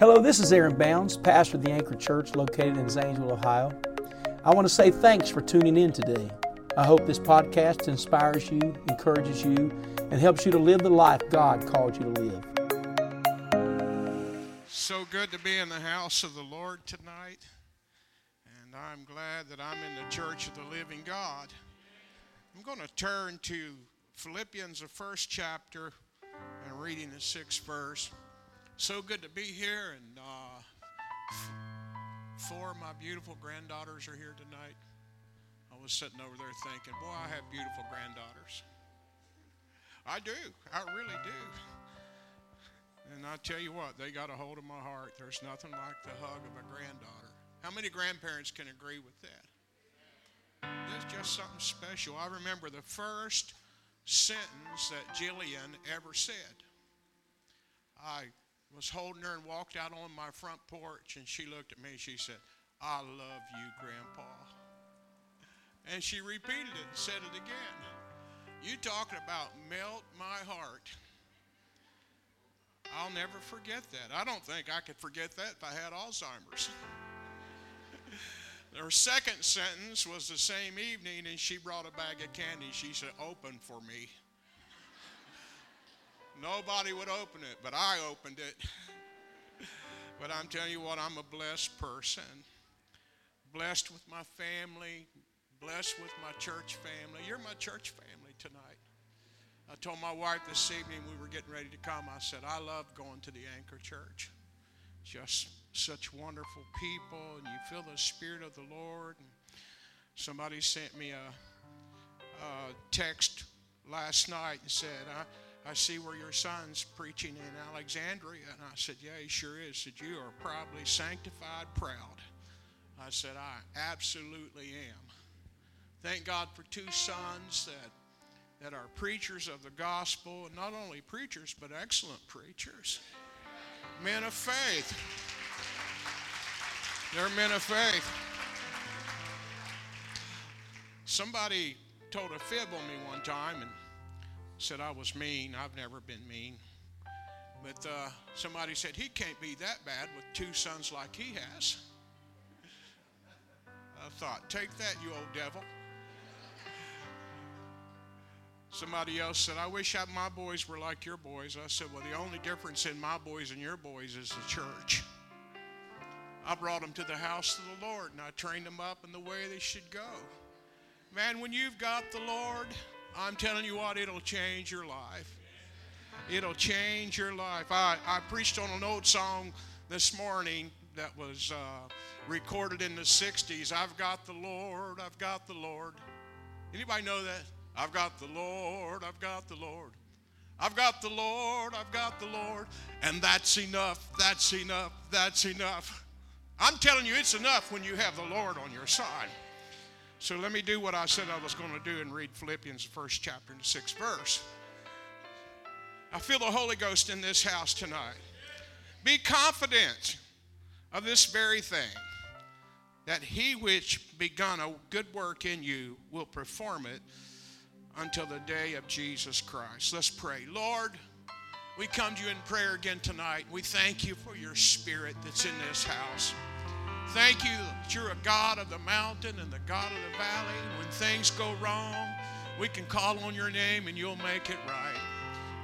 Hello, this is Aaron Bounds, pastor of the Anchor Church located in Zanesville, Ohio. I want to say thanks for tuning in today. I hope this podcast inspires you, encourages you, and helps you to live the life God called you to live. So good to be in the house of the Lord tonight. And I'm glad that I'm in the church of the living God. I'm going to turn to Philippians, the first chapter, and reading the sixth verse. So good to be here, and uh, four of my beautiful granddaughters are here tonight. I was sitting over there thinking, boy, I have beautiful granddaughters. I do, I really do. And I tell you what, they got a hold of my heart. There's nothing like the hug of a granddaughter. How many grandparents can agree with that? It's just something special. I remember the first sentence that Jillian ever said. I was holding her and walked out on my front porch, and she looked at me and she said, I love you, Grandpa. And she repeated it and said it again. You talking about melt my heart. I'll never forget that. I don't think I could forget that if I had Alzheimer's. Her second sentence was the same evening, and she brought a bag of candy. She said, Open for me. Nobody would open it, but I opened it. but I'm telling you what, I'm a blessed person. Blessed with my family, blessed with my church family. You're my church family tonight. I told my wife this evening we were getting ready to come, I said, I love going to the Anchor Church. Just such wonderful people, and you feel the Spirit of the Lord. And somebody sent me a, a text last night and said, I, I see where your son's preaching in Alexandria. And I said, Yeah, he sure is. Said, You are probably sanctified proud. I said, I absolutely am. Thank God for two sons that, that are preachers of the gospel, and not only preachers, but excellent preachers. Men of faith. They're men of faith. Somebody told a fib on me one time, and said I was mean. I've never been mean. But uh, somebody said, he can't be that bad with two sons like he has. I thought, take that, you old devil. Somebody else said, I wish my boys were like your boys. I said, Well, the only difference in my boys and your boys is the church. I brought them to the house of the Lord and I trained them up in the way they should go. Man, when you've got the Lord, I'm telling you what, it'll change your life. It'll change your life. I, I preached on an old song this morning that was uh, recorded in the 60s. I've got the Lord, I've got the Lord. Anybody know that? I've got the Lord, I've got the Lord. I've got the Lord, I've got the Lord. And that's enough, that's enough, that's enough. I'm telling you, it's enough when you have the Lord on your side. So let me do what I said I was going to do and read Philippians, the first chapter, and the sixth verse. I feel the Holy Ghost in this house tonight. Be confident of this very thing, that he which begun a good work in you will perform it until the day of Jesus Christ. Let's pray. Lord, we come to you in prayer again tonight. We thank you for your spirit that's in this house. Thank you that you're a God of the mountain and the God of the valley. When things go wrong, we can call on your name and you'll make it right.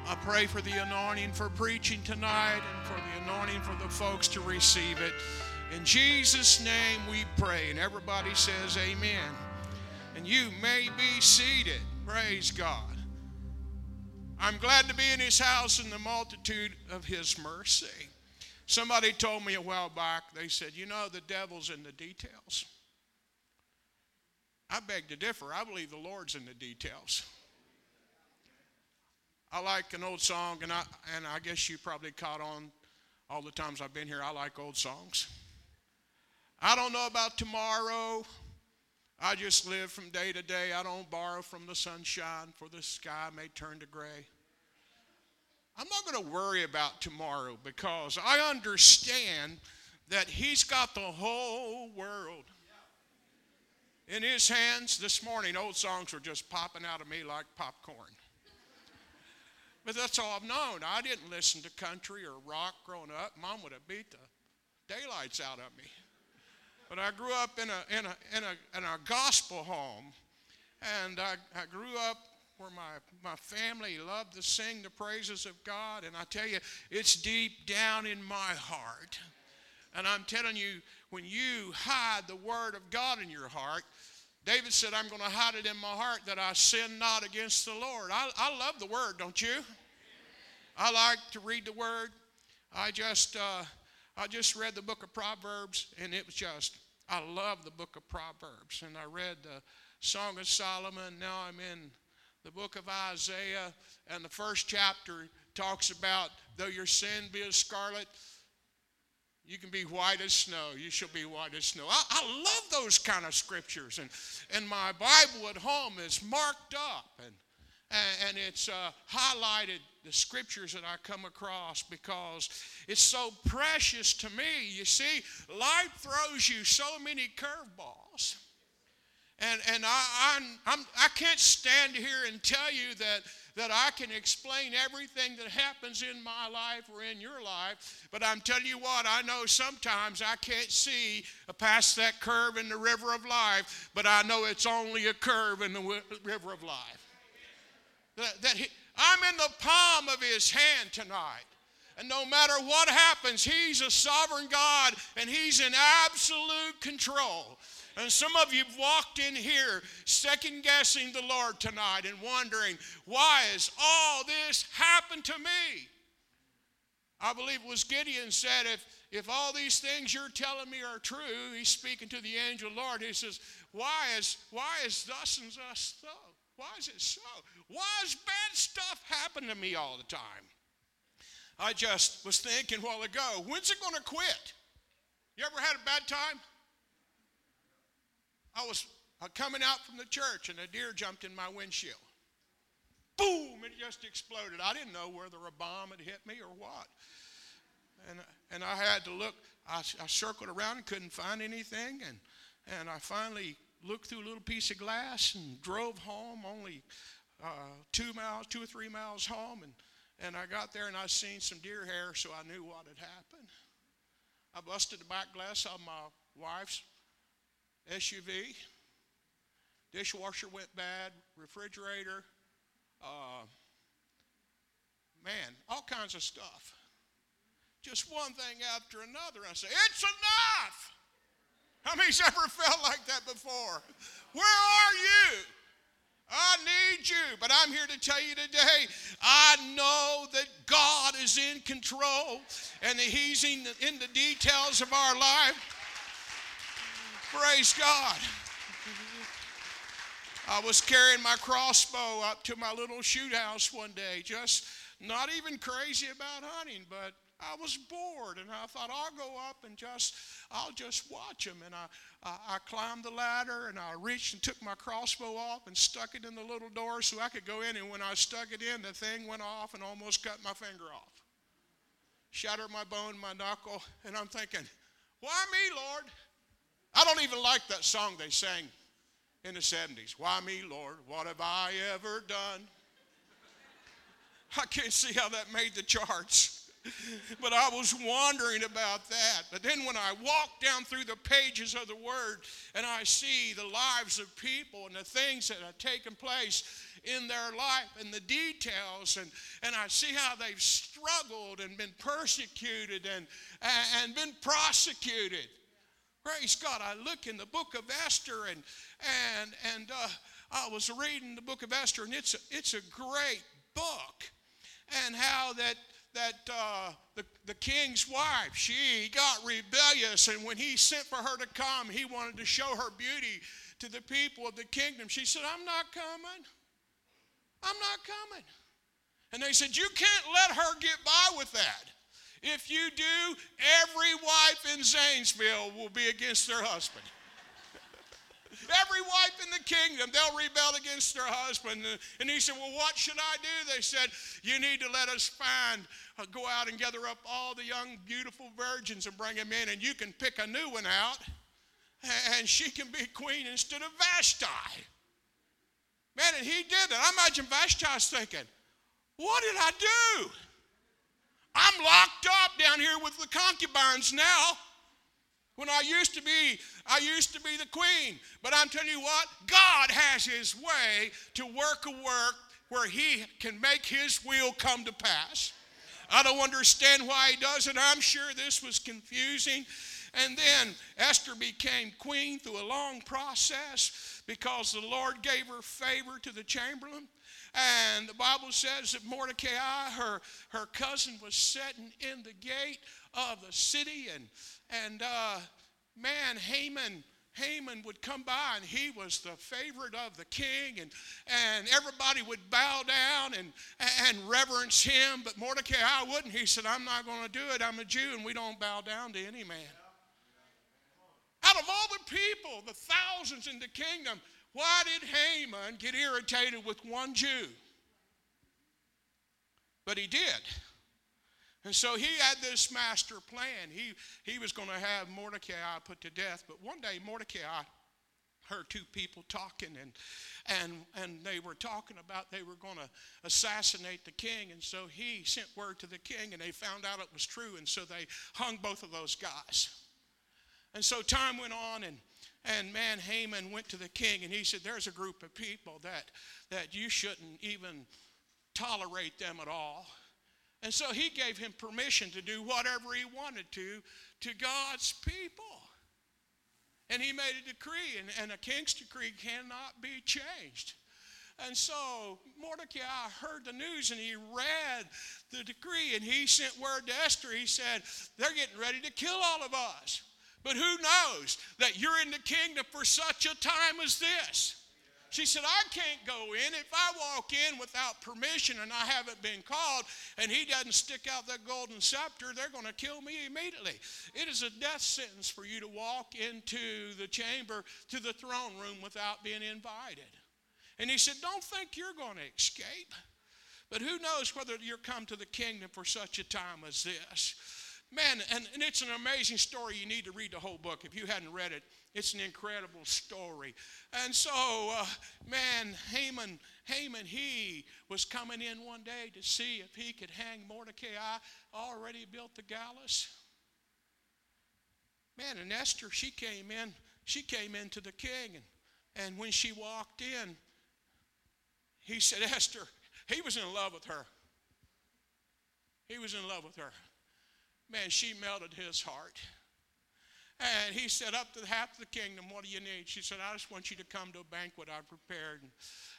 I pray for the anointing for preaching tonight and for the anointing for the folks to receive it. In Jesus' name we pray. And everybody says, Amen. And you may be seated. Praise God. I'm glad to be in his house in the multitude of his mercy. Somebody told me a while back, they said, you know, the devil's in the details. I beg to differ. I believe the Lord's in the details. I like an old song, and I, and I guess you probably caught on all the times I've been here. I like old songs. I don't know about tomorrow. I just live from day to day. I don't borrow from the sunshine, for the sky may turn to gray. I'm not going to worry about tomorrow because I understand that He's got the whole world in His hands. This morning, old songs were just popping out of me like popcorn. But that's all I've known. I didn't listen to country or rock growing up. Mom would have beat the daylights out of me. But I grew up in a, in a, in a, in a gospel home, and I, I grew up where my, my family loved to sing the praises of God. And I tell you, it's deep down in my heart. And I'm telling you, when you hide the word of God in your heart, David said, I'm going to hide it in my heart that I sin not against the Lord. I, I love the word, don't you? I like to read the word. I just, uh, I just read the book of Proverbs, and it was just, I love the book of Proverbs. And I read the Song of Solomon. Now I'm in the book of Isaiah, and the first chapter talks about though your sin be as scarlet, you can be white as snow. You shall be white as snow. I, I love those kind of scriptures. And, and my Bible at home is marked up and, and, it's uh, highlighted the scriptures that I come across because it's so precious to me. You see, life throws you so many curveballs. And, and I, I'm, I can't stand here and tell you that, that I can explain everything that happens in my life or in your life, but I'm telling you what, I know sometimes I can't see past that curve in the river of life, but I know it's only a curve in the river of life. That, that he, I'm in the palm of his hand tonight. And no matter what happens, He's a sovereign God and He's in absolute control. And some of you have walked in here second guessing the Lord tonight and wondering, why has all this happened to me? I believe it was Gideon said, if, if all these things you're telling me are true, he's speaking to the angel Lord. He says, why is, why is thus and thus so? Why is it so? Why does bad stuff happen to me all the time? I just was thinking a while ago, when's it going to quit? You ever had a bad time? I was coming out from the church and a deer jumped in my windshield. Boom! It just exploded. I didn't know whether a bomb had hit me or what. And, and I had to look. I, I circled around and couldn't find anything. And, and I finally looked through a little piece of glass and drove home, only uh, two miles, two or three miles home. And, and I got there and I seen some deer hair, so I knew what had happened. I busted the back glass of my wife's SUV. Dishwasher went bad, refrigerator, uh, man, all kinds of stuff. Just one thing after another. I say, It's enough! How many's ever felt like that before? Where are you? I need you. But I'm here to tell you today I know that God is in control and that He's in the, in the details of our life. Praise God. I was carrying my crossbow up to my little shoot house one day, just not even crazy about hunting, but I was bored and I thought I'll go up and just I'll just watch them and I, I, I climbed the ladder and I reached and took my crossbow off and stuck it in the little door so I could go in. And when I stuck it in the thing went off and almost cut my finger off. Shattered my bone my knuckle and I'm thinking why me Lord I don't even like that song they sang in the 70s. Why me, Lord? What have I ever done? I can't see how that made the charts. but I was wondering about that. But then when I walk down through the pages of the Word and I see the lives of people and the things that have taken place in their life and the details, and, and I see how they've struggled and been persecuted and, and been prosecuted. Praise God. I look in the book of Esther and and and uh, I was reading the book of Esther and it's a, it's a great book. And how that that uh, the, the king's wife she got rebellious and when he sent for her to come he wanted to show her beauty to the people of the kingdom. She said i'm not coming. I'm not coming. And they said you can't let her get by with that if you do, every wife in Zanesville will be against their husband. every wife in the kingdom, they'll rebel against their husband. And he said, Well, what should I do? They said, You need to let us find, uh, go out and gather up all the young, beautiful virgins and bring them in, and you can pick a new one out, and she can be queen instead of Vashti. Man, and he did that. I imagine Vashti's thinking, What did I do? I'm locked up down here with the concubines now. When I used to be, I used to be the queen. But I'm telling you what, God has his way to work a work where he can make his will come to pass. I don't understand why he does it. I'm sure this was confusing. And then Esther became queen through a long process because the Lord gave her favor to the chamberlain. And the Bible says that Mordecai, her, her cousin, was sitting in the gate of the city. And, and uh, man, Haman Haman would come by and he was the favorite of the king, and, and everybody would bow down and, and reverence him. But Mordecai I wouldn't. He said, I'm not going to do it. I'm a Jew, and we don't bow down to any man. Out of all the people, the thousands in the kingdom, why did Haman get irritated with one Jew? But he did. And so he had this master plan. He, he was going to have Mordecai put to death. But one day, Mordecai heard two people talking, and, and, and they were talking about they were going to assassinate the king. And so he sent word to the king, and they found out it was true. And so they hung both of those guys. And so time went on, and, and man, Haman went to the king, and he said, There's a group of people that, that you shouldn't even tolerate them at all. And so he gave him permission to do whatever he wanted to to God's people. And he made a decree, and, and a king's decree cannot be changed. And so Mordecai heard the news and he read the decree and he sent word to Esther. He said, They're getting ready to kill all of us. But who knows that you're in the kingdom for such a time as this? She said, I can't go in. If I walk in without permission and I haven't been called and he doesn't stick out that golden scepter, they're going to kill me immediately. It is a death sentence for you to walk into the chamber, to the throne room without being invited. And he said, Don't think you're going to escape. But who knows whether you're come to the kingdom for such a time as this. Man, and, and it's an amazing story. You need to read the whole book. If you hadn't read it, it's an incredible story. And so, uh, man, Haman, Haman, he was coming in one day to see if he could hang Mordecai. Already built the gallows. Man, and Esther, she came in. She came into the king, and, and when she walked in, he said, Esther, he was in love with her. He was in love with her. Man, she melted his heart. And he said, Up to half the kingdom, what do you need? She said, I just want you to come to a banquet I've prepared, and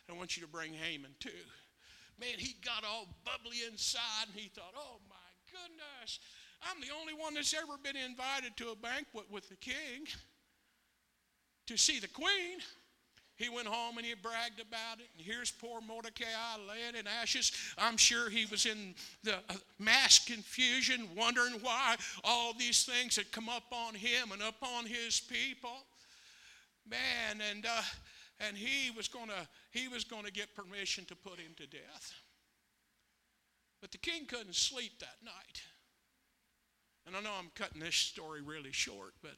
I want you to bring Haman too. Man, he got all bubbly inside, and he thought, Oh my goodness, I'm the only one that's ever been invited to a banquet with the king to see the queen. He went home and he bragged about it. And here's poor Mordecai laying in ashes. I'm sure he was in the uh, mass confusion, wondering why all these things had come up on him and upon his people. Man, and uh, and he was gonna he was gonna get permission to put him to death. But the king couldn't sleep that night. And I know I'm cutting this story really short, but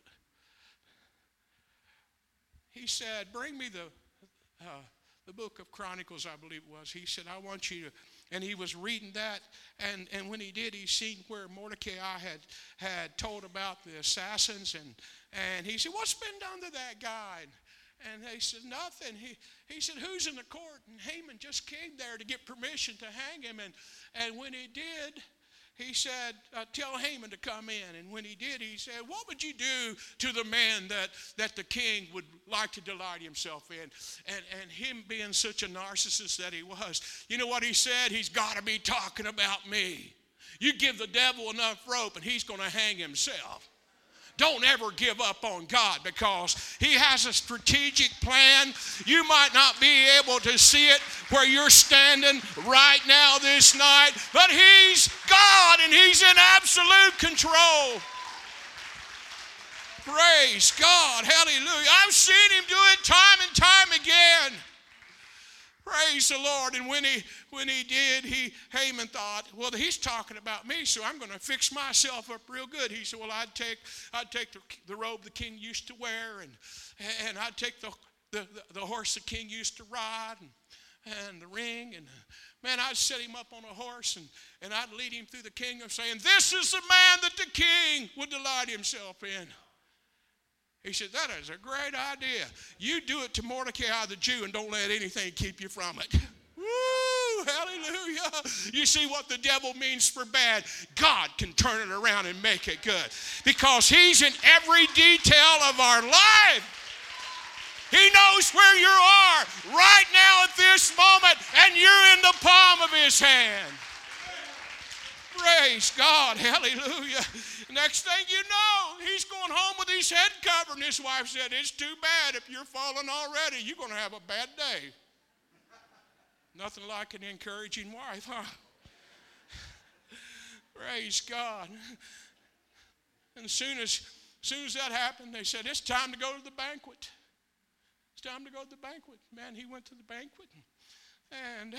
he said, Bring me the, uh, the book of Chronicles, I believe it was. He said, I want you to. And he was reading that, and, and when he did, he seen where Mordecai had, had told about the assassins, and, and he said, What's been done to that guy? And they said, Nothing. He, he said, Who's in the court? And Haman just came there to get permission to hang him. And, and when he did, he said, uh, Tell Haman to come in. And when he did, he said, What would you do to the man that, that the king would like to delight himself in? And, and him being such a narcissist that he was, you know what he said? He's got to be talking about me. You give the devil enough rope, and he's going to hang himself. Don't ever give up on God because He has a strategic plan. You might not be able to see it where you're standing right now this night, but He's God and He's in absolute control. Praise God. Hallelujah. I've seen Him do it time and time again. Praise the Lord. And when he when he did, he Haman thought, well, he's talking about me, so I'm going to fix myself up real good. He said, well, I'd take I'd take the, the robe the king used to wear, and and I'd take the the, the horse the king used to ride, and and the ring. And man, I'd set him up on a horse and, and I'd lead him through the kingdom saying, This is the man that the king would delight himself in. He said, That is a great idea. You do it to Mordecai the Jew and don't let anything keep you from it. Woo! Hallelujah. You see what the devil means for bad? God can turn it around and make it good because He's in every detail of our life. He knows where you are right now at this moment, and you're in the palm of His hand. Praise God. Hallelujah. Next thing you know, he's going home with his head covered. And his wife said, It's too bad if you're falling already. You're going to have a bad day. Nothing like an encouraging wife, huh? Praise God. And as soon as, as soon as that happened, they said, It's time to go to the banquet It's time to go to the banquet. Man, he went to the banquet, and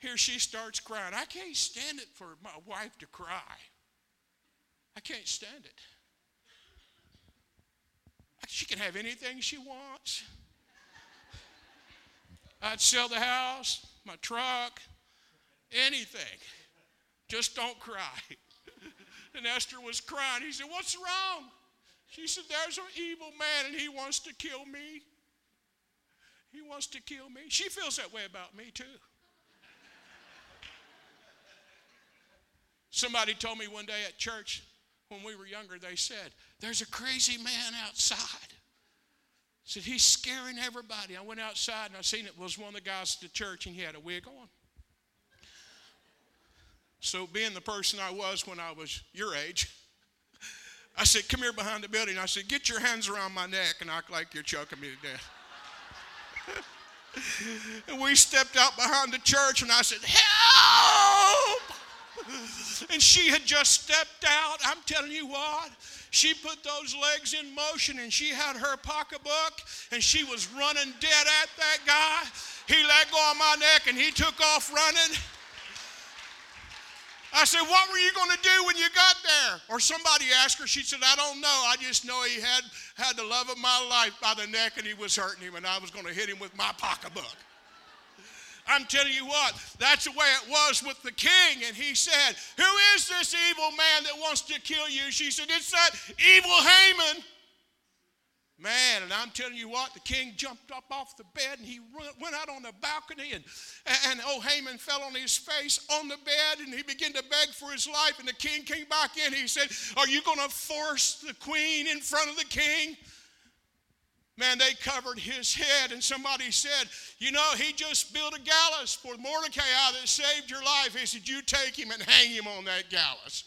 here she starts crying. I can't stand it for my wife to cry. I can't stand it. She can have anything she wants. I'd sell the house, my truck, anything. Just don't cry. And Esther was crying. He said, What's wrong? She said, There's an evil man and he wants to kill me. He wants to kill me. She feels that way about me, too. Somebody told me one day at church when we were younger, they said, There's a crazy man outside. Said he's scaring everybody. I went outside and I seen it was one of the guys at the church and he had a wig on. So, being the person I was when I was your age, I said, Come here behind the building. I said, Get your hands around my neck and act like you're choking me to death and we stepped out behind the church, and I said, Help! And she had just stepped out. I'm telling you what, she put those legs in motion and she had her pocketbook and she was running dead at that guy. He let go of my neck and he took off running. I said, What were you going to do when you got there? Or somebody asked her, she said, I don't know. I just know he had, had the love of my life by the neck and he was hurting him, and I was going to hit him with my pocketbook. I'm telling you what, that's the way it was with the king. And he said, Who is this evil man that wants to kill you? She said, It's that evil Haman. Man, and I'm telling you what, the king jumped up off the bed and he went out on the balcony and, and oh, Haman fell on his face on the bed and he began to beg for his life. And the king came back in. He said, Are you going to force the queen in front of the king? Man, they covered his head, and somebody said, You know, he just built a gallows for Mordecai that saved your life. He said, You take him and hang him on that gallows.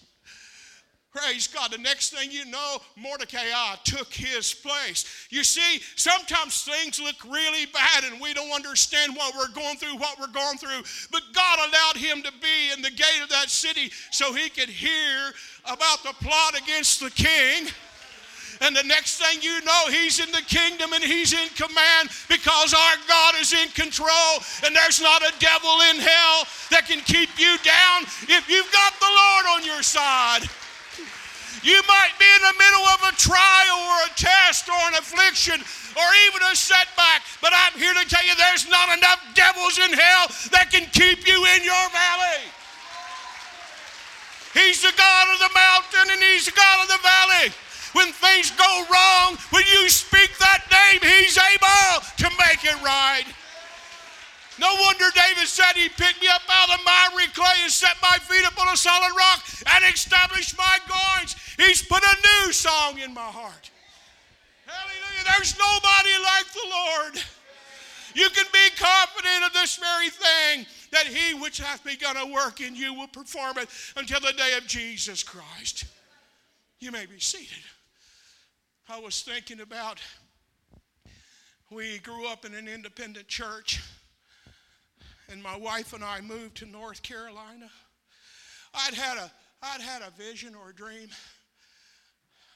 Praise God. The next thing you know, Mordecai took his place. You see, sometimes things look really bad and we don't understand what we're going through, what we're going through. But God allowed him to be in the gate of that city so he could hear about the plot against the king. And the next thing you know, he's in the kingdom and he's in command because our God is in control. And there's not a devil in hell that can keep you down if you've got the Lord on your side. You might be in the middle of a trial or a test or an affliction or even a setback, but I'm here to tell you there's not enough devils in hell that can keep you in your valley. He's the God of the mountain and He's the God of the valley. When things go wrong, when you speak that name, He's able to make it right. No wonder David said he picked me up out of miry clay and set my feet upon a solid rock and established my goings. He's put a new song in my heart. Hallelujah. There's nobody like the Lord. You can be confident of this very thing that he which hath begun a work in you will perform it until the day of Jesus Christ. You may be seated. I was thinking about we grew up in an independent church and my wife and I moved to North Carolina, I'd had a, I'd had a vision or a dream.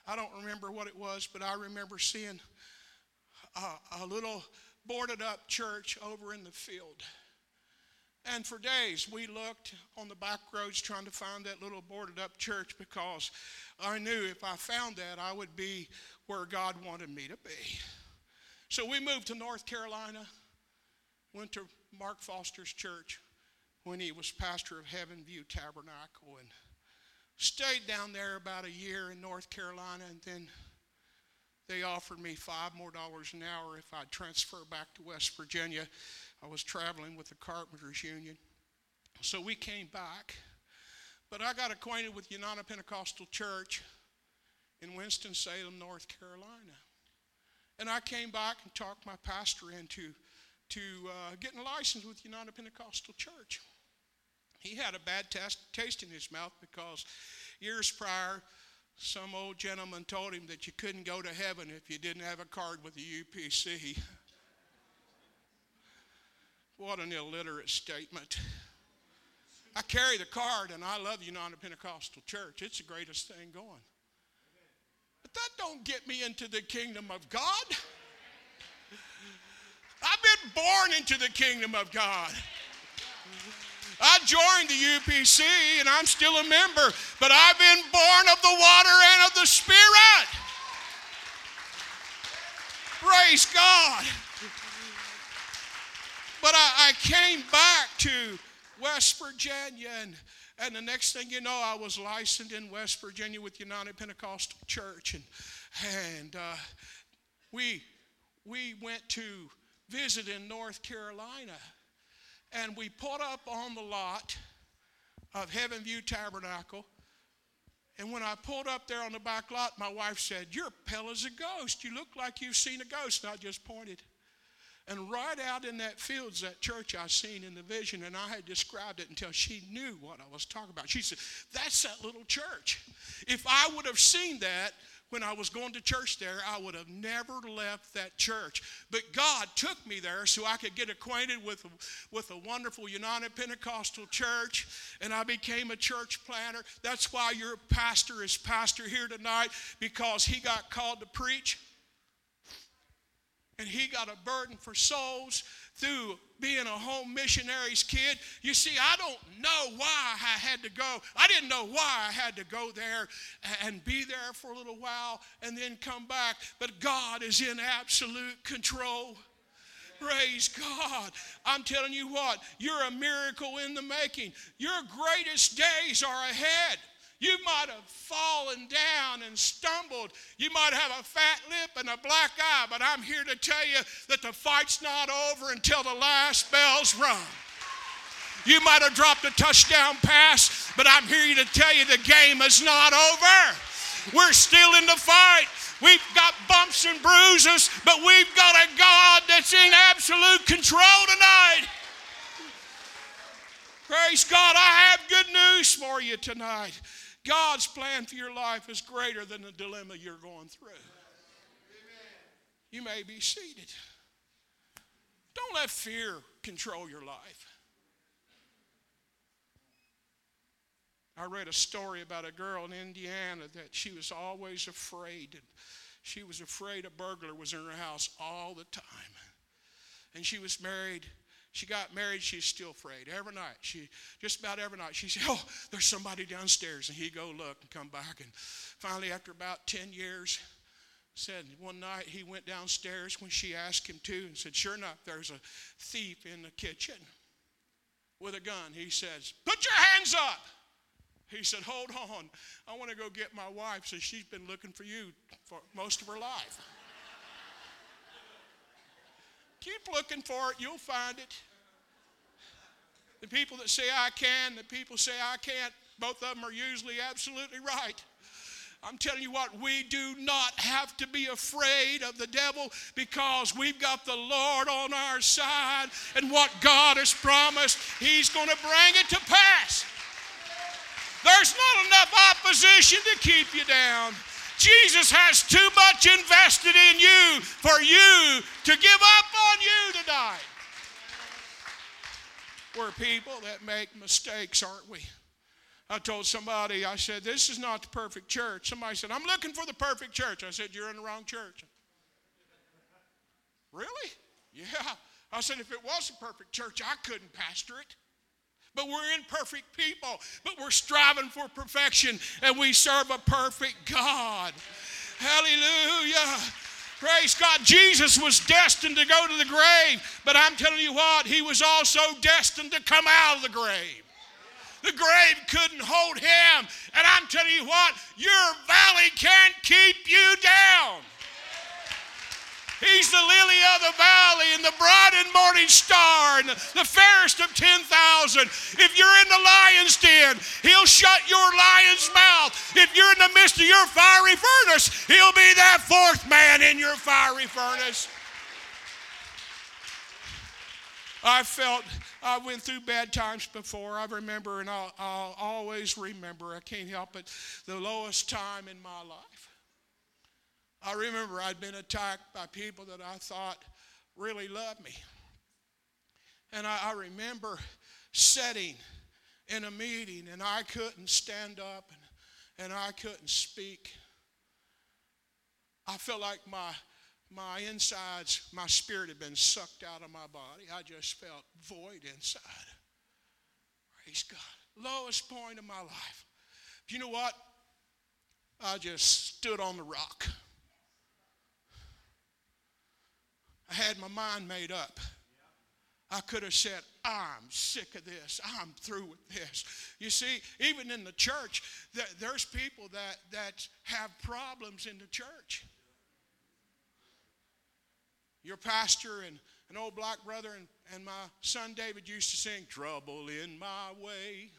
I don't remember what it was, but I remember seeing a, a little boarded up church over in the field. And for days we looked on the back roads trying to find that little boarded up church because I knew if I found that, I would be where God wanted me to be. So we moved to North Carolina, went to Mark Foster's church when he was pastor of Heaven View Tabernacle and stayed down there about a year in North Carolina and then they offered me five more dollars an hour if I'd transfer back to West Virginia. I was traveling with the Carpenters Union. So we came back. But I got acquainted with United Pentecostal Church in Winston-Salem, North Carolina. And I came back and talked my pastor into to uh, getting a license with United Pentecostal Church. He had a bad taste in his mouth because years prior, some old gentleman told him that you couldn't go to heaven if you didn't have a card with the UPC. What an illiterate statement. I carry the card and I love United Pentecostal Church. It's the greatest thing going. But that don't get me into the kingdom of God. I've been born into the kingdom of God. I joined the UPC and I'm still a member, but I've been born of the water and of the Spirit. Praise God. But I, I came back to West Virginia, and, and the next thing you know, I was licensed in West Virginia with United Pentecostal Church, and, and uh, we, we went to visit in North Carolina and we put up on the lot of Heaven View Tabernacle. And when I pulled up there on the back lot, my wife said, You're pale as a ghost. You look like you've seen a ghost. And I just pointed. And right out in that field's that church I seen in the vision, and I had described it until she knew what I was talking about. She said, That's that little church. If I would have seen that, when I was going to church there, I would have never left that church. But God took me there so I could get acquainted with, with a wonderful United Pentecostal church, and I became a church planter. That's why your pastor is pastor here tonight, because he got called to preach, and he got a burden for souls through being a home missionary's kid. You see, I don't know why I had to go. I didn't know why I had to go there and be there for a little while and then come back. But God is in absolute control. Praise God. I'm telling you what, you're a miracle in the making. Your greatest days are ahead. You might have fallen down and stumbled. You might have a fat lip and a black eye, but I'm here to tell you that the fight's not over until the last bell's rung. You might have dropped a touchdown pass, but I'm here to tell you the game is not over. We're still in the fight. We've got bumps and bruises, but we've got a God that's in absolute control tonight. Praise God. I have good news for you tonight. God's plan for your life is greater than the dilemma you're going through. You may be seated. Don't let fear control your life. I read a story about a girl in Indiana that she was always afraid. And she was afraid a burglar was in her house all the time. And she was married she got married, she's still afraid. Every night, she just about every night, she said, Oh, there's somebody downstairs. And he'd go look and come back. And finally, after about 10 years, said one night he went downstairs when she asked him to and said, Sure enough, there's a thief in the kitchen with a gun. He says, Put your hands up. He said, Hold on. I want to go get my wife. So she's been looking for you for most of her life. Keep looking for it, you'll find it. The people that say I can, the people say I can't, both of them are usually absolutely right. I'm telling you what, we do not have to be afraid of the devil because we've got the Lord on our side, and what God has promised, He's going to bring it to pass. There's not enough opposition to keep you down. Jesus has too much invested in you for you to give up on you tonight. We're people that make mistakes, aren't we? I told somebody, I said, This is not the perfect church. Somebody said, I'm looking for the perfect church. I said, You're in the wrong church. Really? Yeah. I said, If it was a perfect church, I couldn't pastor it. But we're imperfect people, but we're striving for perfection, and we serve a perfect God. Hallelujah. Praise God. Jesus was destined to go to the grave, but I'm telling you what, he was also destined to come out of the grave. The grave couldn't hold him. And I'm telling you what, your valley can't keep you down. He's the lily of the valley and the bright and morning star and the fairest of 10,000. If you're in the lion's den, he'll shut your lion's mouth. If you're in the midst of your fiery furnace, he'll be that fourth man in your fiery furnace. I felt I went through bad times before. I remember, and I'll, I'll always remember, I can't help it, the lowest time in my life. I remember I'd been attacked by people that I thought really loved me. And I, I remember sitting in a meeting and I couldn't stand up and, and I couldn't speak. I felt like my, my insides, my spirit had been sucked out of my body. I just felt void inside. Praise God. Lowest point of my life. You know what? I just stood on the rock. I had my mind made up. I could have said, I'm sick of this. I'm through with this. You see, even in the church, there's people that, that have problems in the church. Your pastor and an old black brother and, and my son David used to sing, Trouble in my way.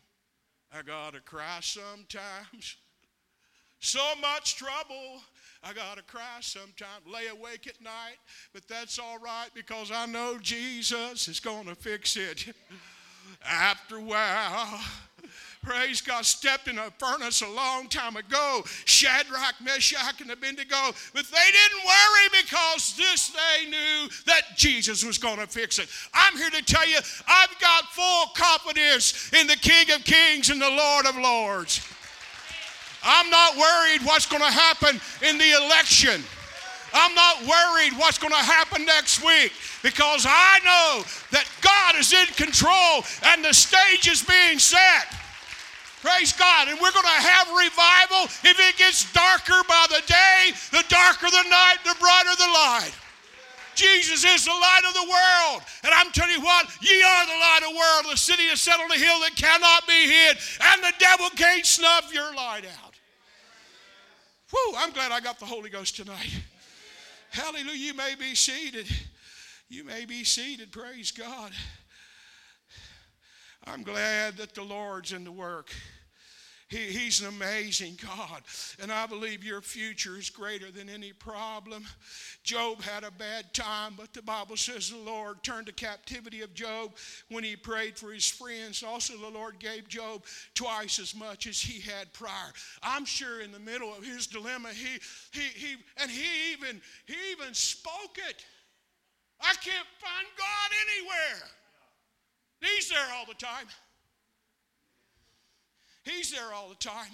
I gotta cry sometimes. So much trouble I got to cry sometimes, lay awake at night, but that's all right because I know Jesus is going to fix it. After a while, praise God, stepped in a furnace a long time ago. Shadrach, Meshach, and Abednego, but they didn't worry because this they knew that Jesus was going to fix it. I'm here to tell you, I've got full confidence in the King of Kings and the Lord of Lords. I'm not worried what's going to happen in the election. I'm not worried what's going to happen next week because I know that God is in control and the stage is being set. Praise God. And we're going to have revival. If it gets darker by the day, the darker the night, the brighter the light. Jesus is the light of the world. And I'm telling you what, ye are the light of the world. The city is set on a hill that cannot be hid, and the devil can't snuff your light out. Whew, I'm glad I got the Holy Ghost tonight. Hallelujah. You may be seated. You may be seated. Praise God. I'm glad that the Lord's in the work. He, he's an amazing God. And I believe your future is greater than any problem. Job had a bad time, but the Bible says the Lord turned the captivity of Job when he prayed for his friends. Also, the Lord gave Job twice as much as he had prior. I'm sure in the middle of his dilemma, he, he, he and he even, he even spoke it. I can't find God anywhere. He's there all the time. He's there all the time.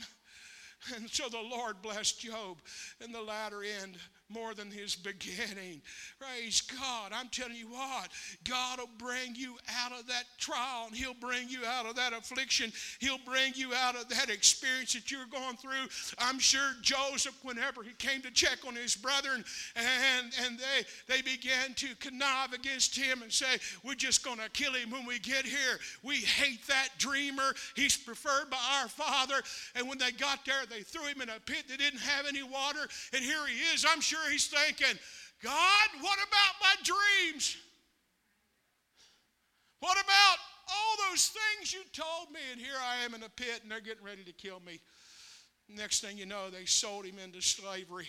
And so the Lord blessed Job in the latter end more than his beginning. Praise God. I'm telling you what, God will bring you out of that trial and He'll bring you out of that affliction. He'll bring you out of that experience that you're going through. I'm sure Joseph, whenever he came to check on his brethren and, and, they, they began to connive against him and say, We're just going to kill him when we get here. We hate that dreamer. He's preferred by our father. And when they got there, they threw him in a pit that didn't have any water. And here he is. I'm sure he's thinking, God, what about my dreams? What about all those things you told me? And here I am in a pit and they're getting ready to kill me. Next thing you know, they sold him into slavery.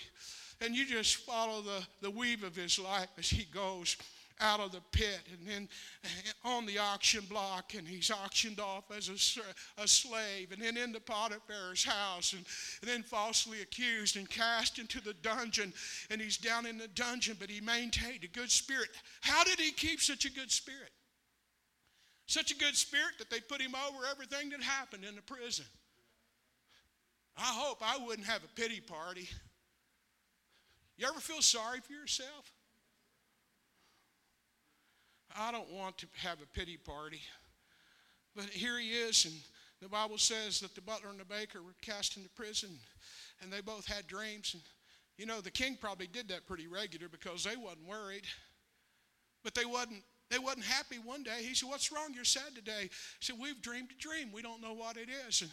And you just follow the, the weave of his life as he goes out of the pit and then on the auction block and he's auctioned off as a, a slave and then into Potiphar's house and, and then falsely accused and cast into the dungeon and he's down in the dungeon but he maintained a good spirit. How did he keep such a good spirit? Such a good spirit that they put him over everything that happened in the prison. I hope I wouldn't have a pity party. You ever feel sorry for yourself? I don't want to have a pity party. But here he is, and the Bible says that the butler and the baker were cast into prison, and they both had dreams. And You know, the king probably did that pretty regular because they wasn't worried. But they wasn't they wasn't happy one day. He said, What's wrong? You're sad today. He said, We've dreamed a dream. We don't know what it is. And,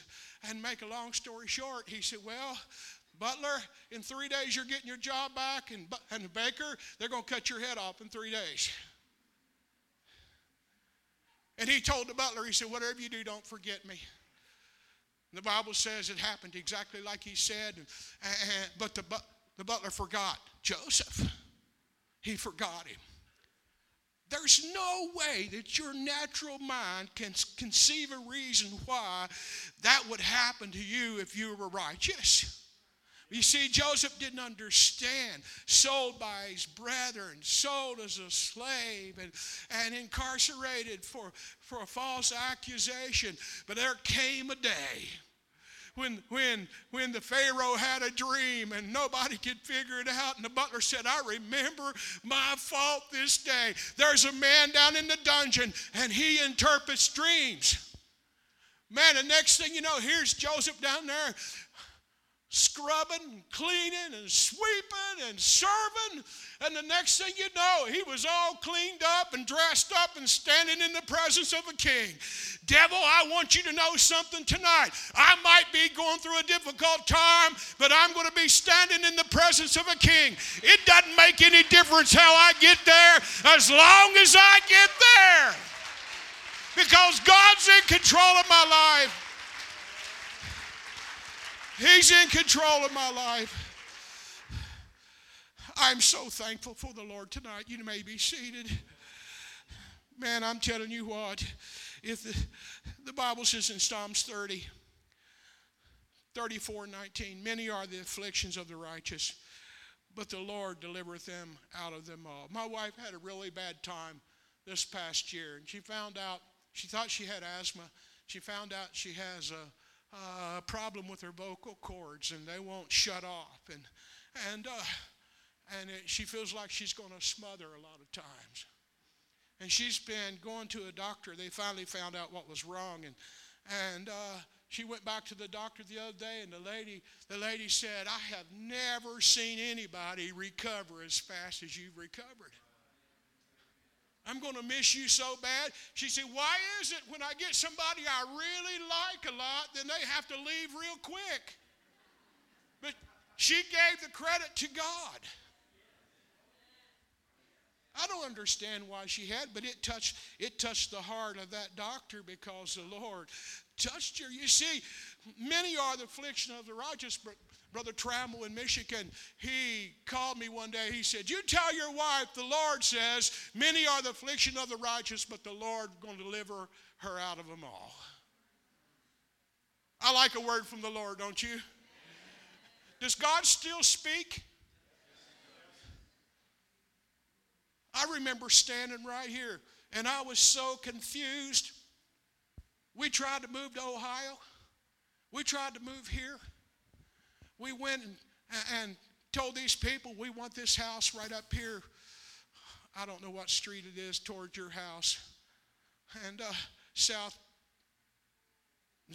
and make a long story short, he said, Well, Butler, in three days you're getting your job back, and, and the baker, they're going to cut your head off in three days. And he told the butler, he said, Whatever you do, don't forget me. And the Bible says it happened exactly like he said, and, and, but the, the butler forgot Joseph. He forgot him. There's no way that your natural mind can conceive a reason why that would happen to you if you were righteous. You see, Joseph didn't understand. Sold by his brethren, sold as a slave, and, and incarcerated for, for a false accusation. But there came a day when, when, when the Pharaoh had a dream and nobody could figure it out. And the butler said, I remember my fault this day. There's a man down in the dungeon and he interprets dreams. Man, the next thing you know, here's Joseph down there scrubbing and cleaning and sweeping and serving. And the next thing you know, he was all cleaned up and dressed up and standing in the presence of a king. Devil, I want you to know something tonight. I might be going through a difficult time, but I'm going to be standing in the presence of a king. It doesn't make any difference how I get there as long as I get there. Because God's in control of my life. He's in control of my life. I'm so thankful for the Lord tonight. You may be seated. Man, I'm telling you what, if the, the Bible says in Psalms 30, 34 19, many are the afflictions of the righteous, but the Lord delivereth them out of them all. My wife had a really bad time this past year, and she found out, she thought she had asthma. She found out she has a uh, problem with her vocal cords and they won't shut off. And, and, uh, and it, she feels like she's going to smother a lot of times. And she's been going to a doctor. They finally found out what was wrong. And, and uh, she went back to the doctor the other day, and the lady, the lady said, I have never seen anybody recover as fast as you've recovered. I'm going to miss you so bad. She said, Why is it when I get somebody I really like a lot, then they have to leave real quick? But she gave the credit to God. I don't understand why she had, but it touched it touched the heart of that doctor because the Lord touched her. You see, many are the affliction of the righteous, but Brother Trammell in Michigan, he called me one day. He said, You tell your wife, the Lord says, Many are the affliction of the righteous, but the Lord going to deliver her out of them all. I like a word from the Lord, don't you? Does God still speak? I remember standing right here and I was so confused. We tried to move to Ohio, we tried to move here we went and, and told these people we want this house right up here. I don't know what street it is towards your house. And uh, South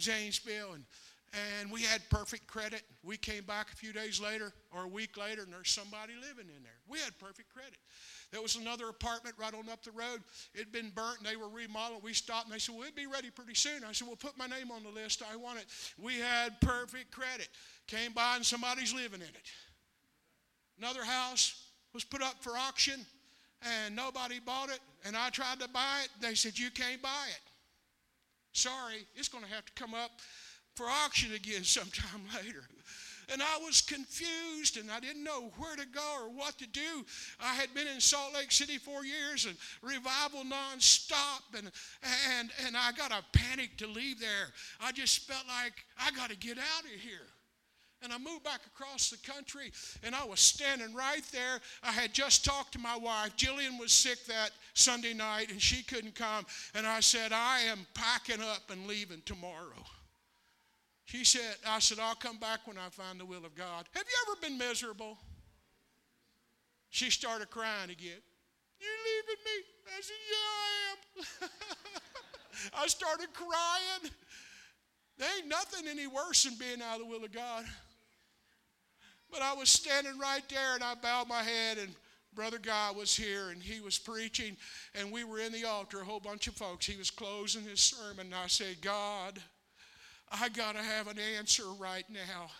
Zanesville. And, and we had perfect credit. We came back a few days later or a week later, and there's somebody living in there. We had perfect credit. There was another apartment right on up the road. It'd been burnt and they were remodeling. We stopped and they said, Well, it'll be ready pretty soon. I said, Well, put my name on the list. I want it. We had perfect credit. Came by and somebody's living in it. Another house was put up for auction and nobody bought it. And I tried to buy it. They said, You can't buy it. Sorry, it's going to have to come up for auction again sometime later. And I was confused and I didn't know where to go or what to do. I had been in Salt Lake City four years and revival nonstop. And, and, and I got a panic to leave there. I just felt like I got to get out of here. And I moved back across the country, and I was standing right there. I had just talked to my wife. Jillian was sick that Sunday night, and she couldn't come. And I said, I am packing up and leaving tomorrow. She said, I said, I'll come back when I find the will of God. Have you ever been miserable? She started crying again. You're leaving me? I said, Yeah, I am. I started crying. There ain't nothing any worse than being out of the will of God. But I was standing right there and I bowed my head and Brother Guy was here and he was preaching and we were in the altar, a whole bunch of folks. He was closing his sermon and I said, God, I got to have an answer right now.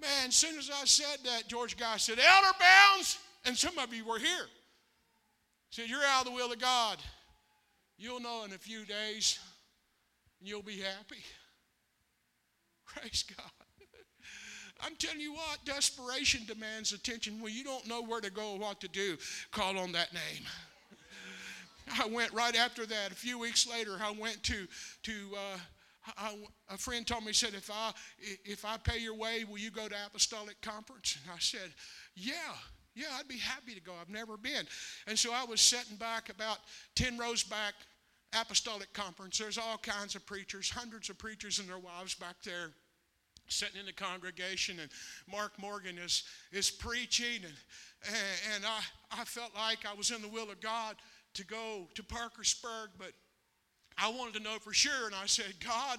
Man, as soon as I said that, George Guy said, Elder Bounds, and some of you were here. He Said, You're out of the will of God. You'll know in a few days and you'll be happy. Praise God. I'm telling you what, desperation demands attention. When you don't know where to go or what to do, call on that name. I went right after that. A few weeks later, I went to to. Uh, I, a friend told me, he said, if I if I pay your way, will you go to apostolic conference? And I said, yeah. Yeah, I'd be happy to go. I've never been. And so I was sitting back about 10 rows back, apostolic conference. There's all kinds of preachers, hundreds of preachers and their wives back there sitting in the congregation and Mark Morgan is, is preaching and, and I, I felt like I was in the will of God to go to Parkersburg, but I wanted to know for sure. And I said, God,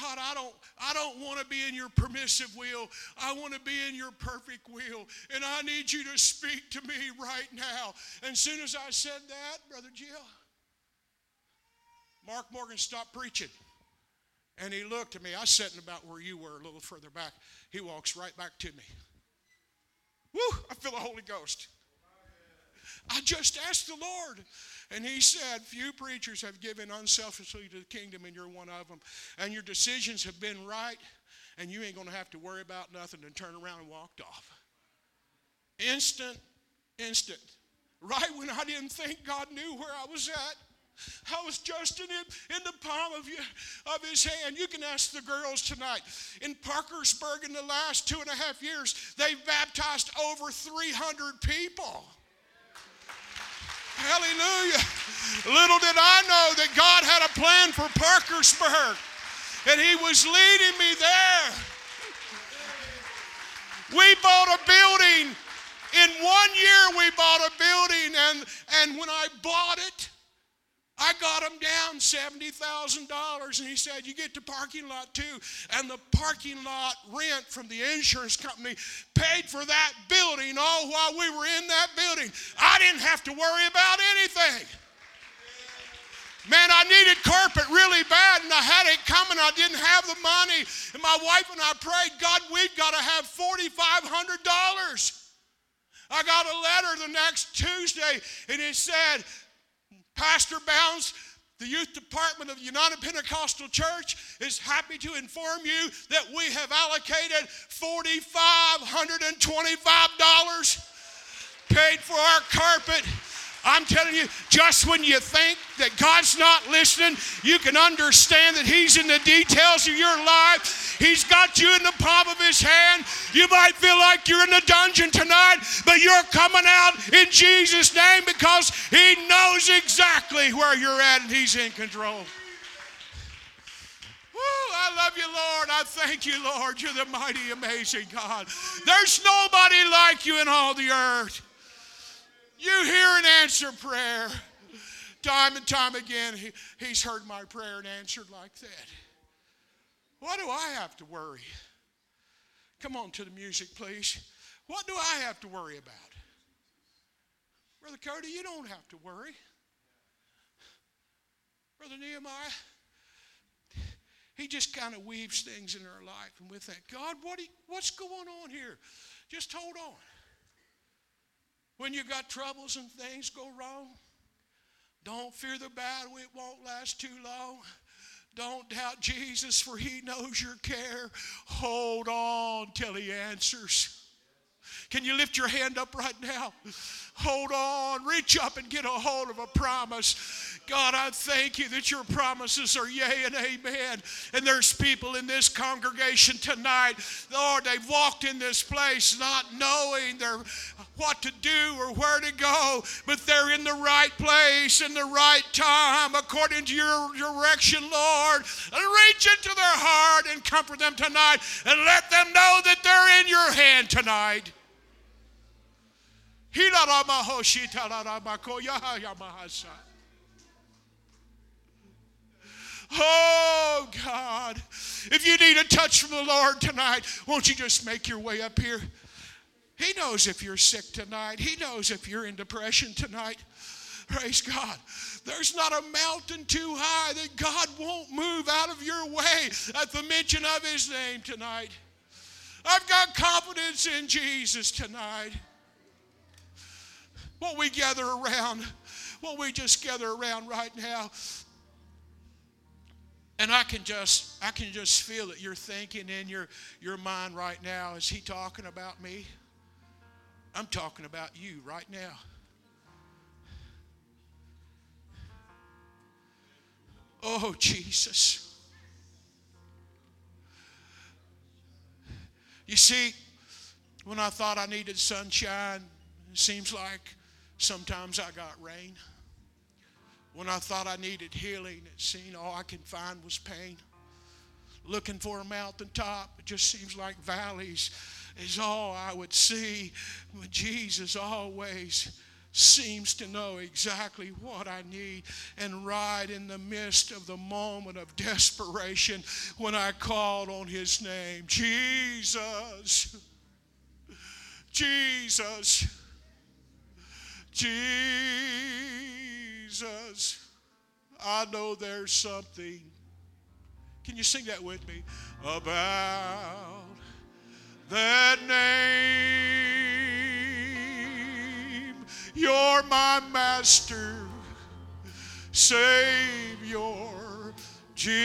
God, I don't, I don't want to be in your permissive will. I want to be in your perfect will. And I need you to speak to me right now. And as soon as I said that, Brother Jill, Mark Morgan stopped preaching. And he looked at me. I was sitting about where you were, a little further back. He walks right back to me. Woo! I feel the Holy Ghost. I just asked the Lord. And he said, Few preachers have given unselfishly to the kingdom, and you're one of them. And your decisions have been right, and you ain't going to have to worry about nothing and turn around and walked off. Instant, instant. Right when I didn't think God knew where I was at. I was just in, in the palm of, you, of his hand. You can ask the girls tonight. In Parkersburg, in the last two and a half years, they've baptized over 300 people. Hallelujah. Little did I know that God had a plan for Parkersburg, and He was leading me there. We bought a building. In one year, we bought a building, and, and when I bought it, I got him down $70,000 and he said, You get the parking lot too. And the parking lot rent from the insurance company paid for that building all while we were in that building. I didn't have to worry about anything. Man, I needed carpet really bad and I had it coming. I didn't have the money. And my wife and I prayed, God, we've got to have $4,500. I got a letter the next Tuesday and it said, Pastor Bounds, the youth department of the United Pentecostal Church is happy to inform you that we have allocated $4,525 paid for our carpet I'm telling you, just when you think that God's not listening, you can understand that He's in the details of your life. He's got you in the palm of His hand. You might feel like you're in the dungeon tonight, but you're coming out in Jesus' name because He knows exactly where you're at and He's in control. Woo, I love you, Lord. I thank you, Lord. You're the mighty, amazing God. There's nobody like you in all the earth. You hear and answer prayer. Time and time again, he, he's heard my prayer and answered like that. What do I have to worry? Come on to the music, please. What do I have to worry about? Brother Cody, you don't have to worry. Brother Nehemiah, he just kind of weaves things in our life, and we think, God, what you, what's going on here? Just hold on. When you got troubles and things go wrong, don't fear the battle, it won't last too long. Don't doubt Jesus, for he knows your care. Hold on till he answers. Can you lift your hand up right now? Hold on, reach up and get a hold of a promise. God, I thank you that your promises are yea and amen. And there's people in this congregation tonight, Lord, they've walked in this place not knowing their, what to do or where to go, but they're in the right place in the right time according to your direction, Lord. And reach into their heart and comfort them tonight and let them know that they're in your hand tonight. Oh, God. If you need a touch from the Lord tonight, won't you just make your way up here? He knows if you're sick tonight. He knows if you're in depression tonight. Praise God. There's not a mountain too high that God won't move out of your way at the mention of His name tonight. I've got confidence in Jesus tonight. Won't we gather around? Won't we just gather around right now? And I can just I can just feel it. You're thinking in your, your mind right now, is he talking about me? I'm talking about you right now. Oh, Jesus. You see, when I thought I needed sunshine, it seems like sometimes I got rain. When I thought I needed healing, it seemed all I could find was pain. Looking for a mountaintop, it just seems like valleys is all I would see. But Jesus always seems to know exactly what I need. And right in the midst of the moment of desperation, when I called on His name, Jesus, Jesus, Jesus, I know there's something. Can you sing that with me? About that name. You're my master, Savior, Jesus.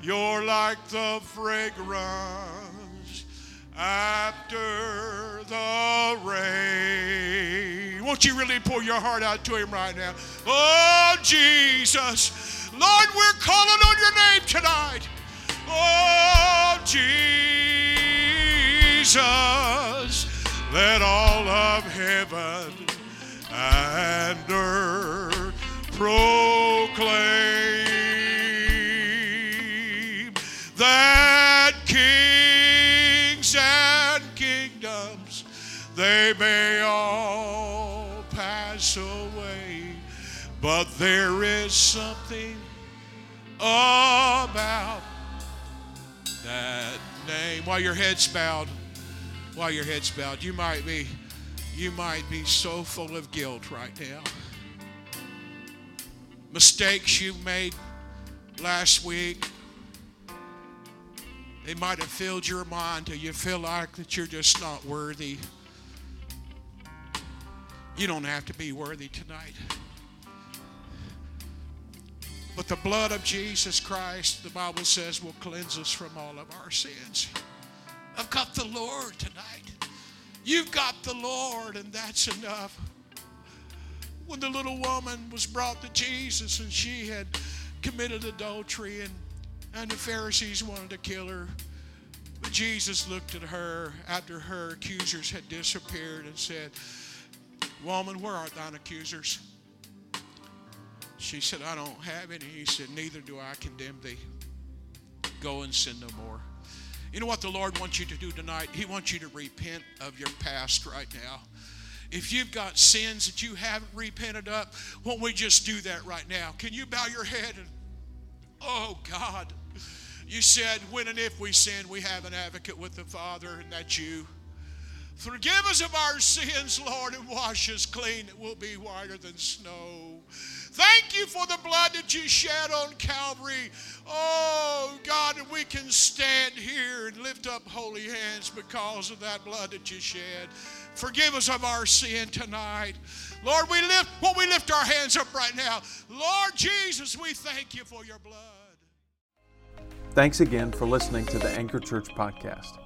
You're like the fragrance after Won't you really pour your heart out to Him right now? Oh, Jesus. Lord, we're calling on your name tonight. Oh, Jesus, let all of heaven and earth proclaim but there is something about that name. While your head's bowed, while your head's bowed, you might be, you might be so full of guilt right now. Mistakes you made last week, they might have filled your mind till you feel like that you're just not worthy. You don't have to be worthy tonight. But the blood of Jesus Christ, the Bible says, will cleanse us from all of our sins. I've got the Lord tonight. You've got the Lord, and that's enough. When the little woman was brought to Jesus and she had committed adultery, and, and the Pharisees wanted to kill her, but Jesus looked at her after her accusers had disappeared and said, Woman, where are thine accusers? She said, I don't have any. He said, Neither do I condemn thee. Go and sin no more. You know what the Lord wants you to do tonight? He wants you to repent of your past right now. If you've got sins that you haven't repented up, won't we just do that right now? Can you bow your head and, oh God, you said, when and if we sin, we have an advocate with the Father, and that's you. Forgive us of our sins, Lord, and wash us clean that we'll be whiter than snow. Thank you for the blood that you shed on Calvary. Oh, God, we can stand here and lift up holy hands because of that blood that you shed. Forgive us of our sin tonight. Lord, we lift, well, we lift our hands up right now. Lord Jesus, we thank you for your blood. Thanks again for listening to the Anchor Church podcast.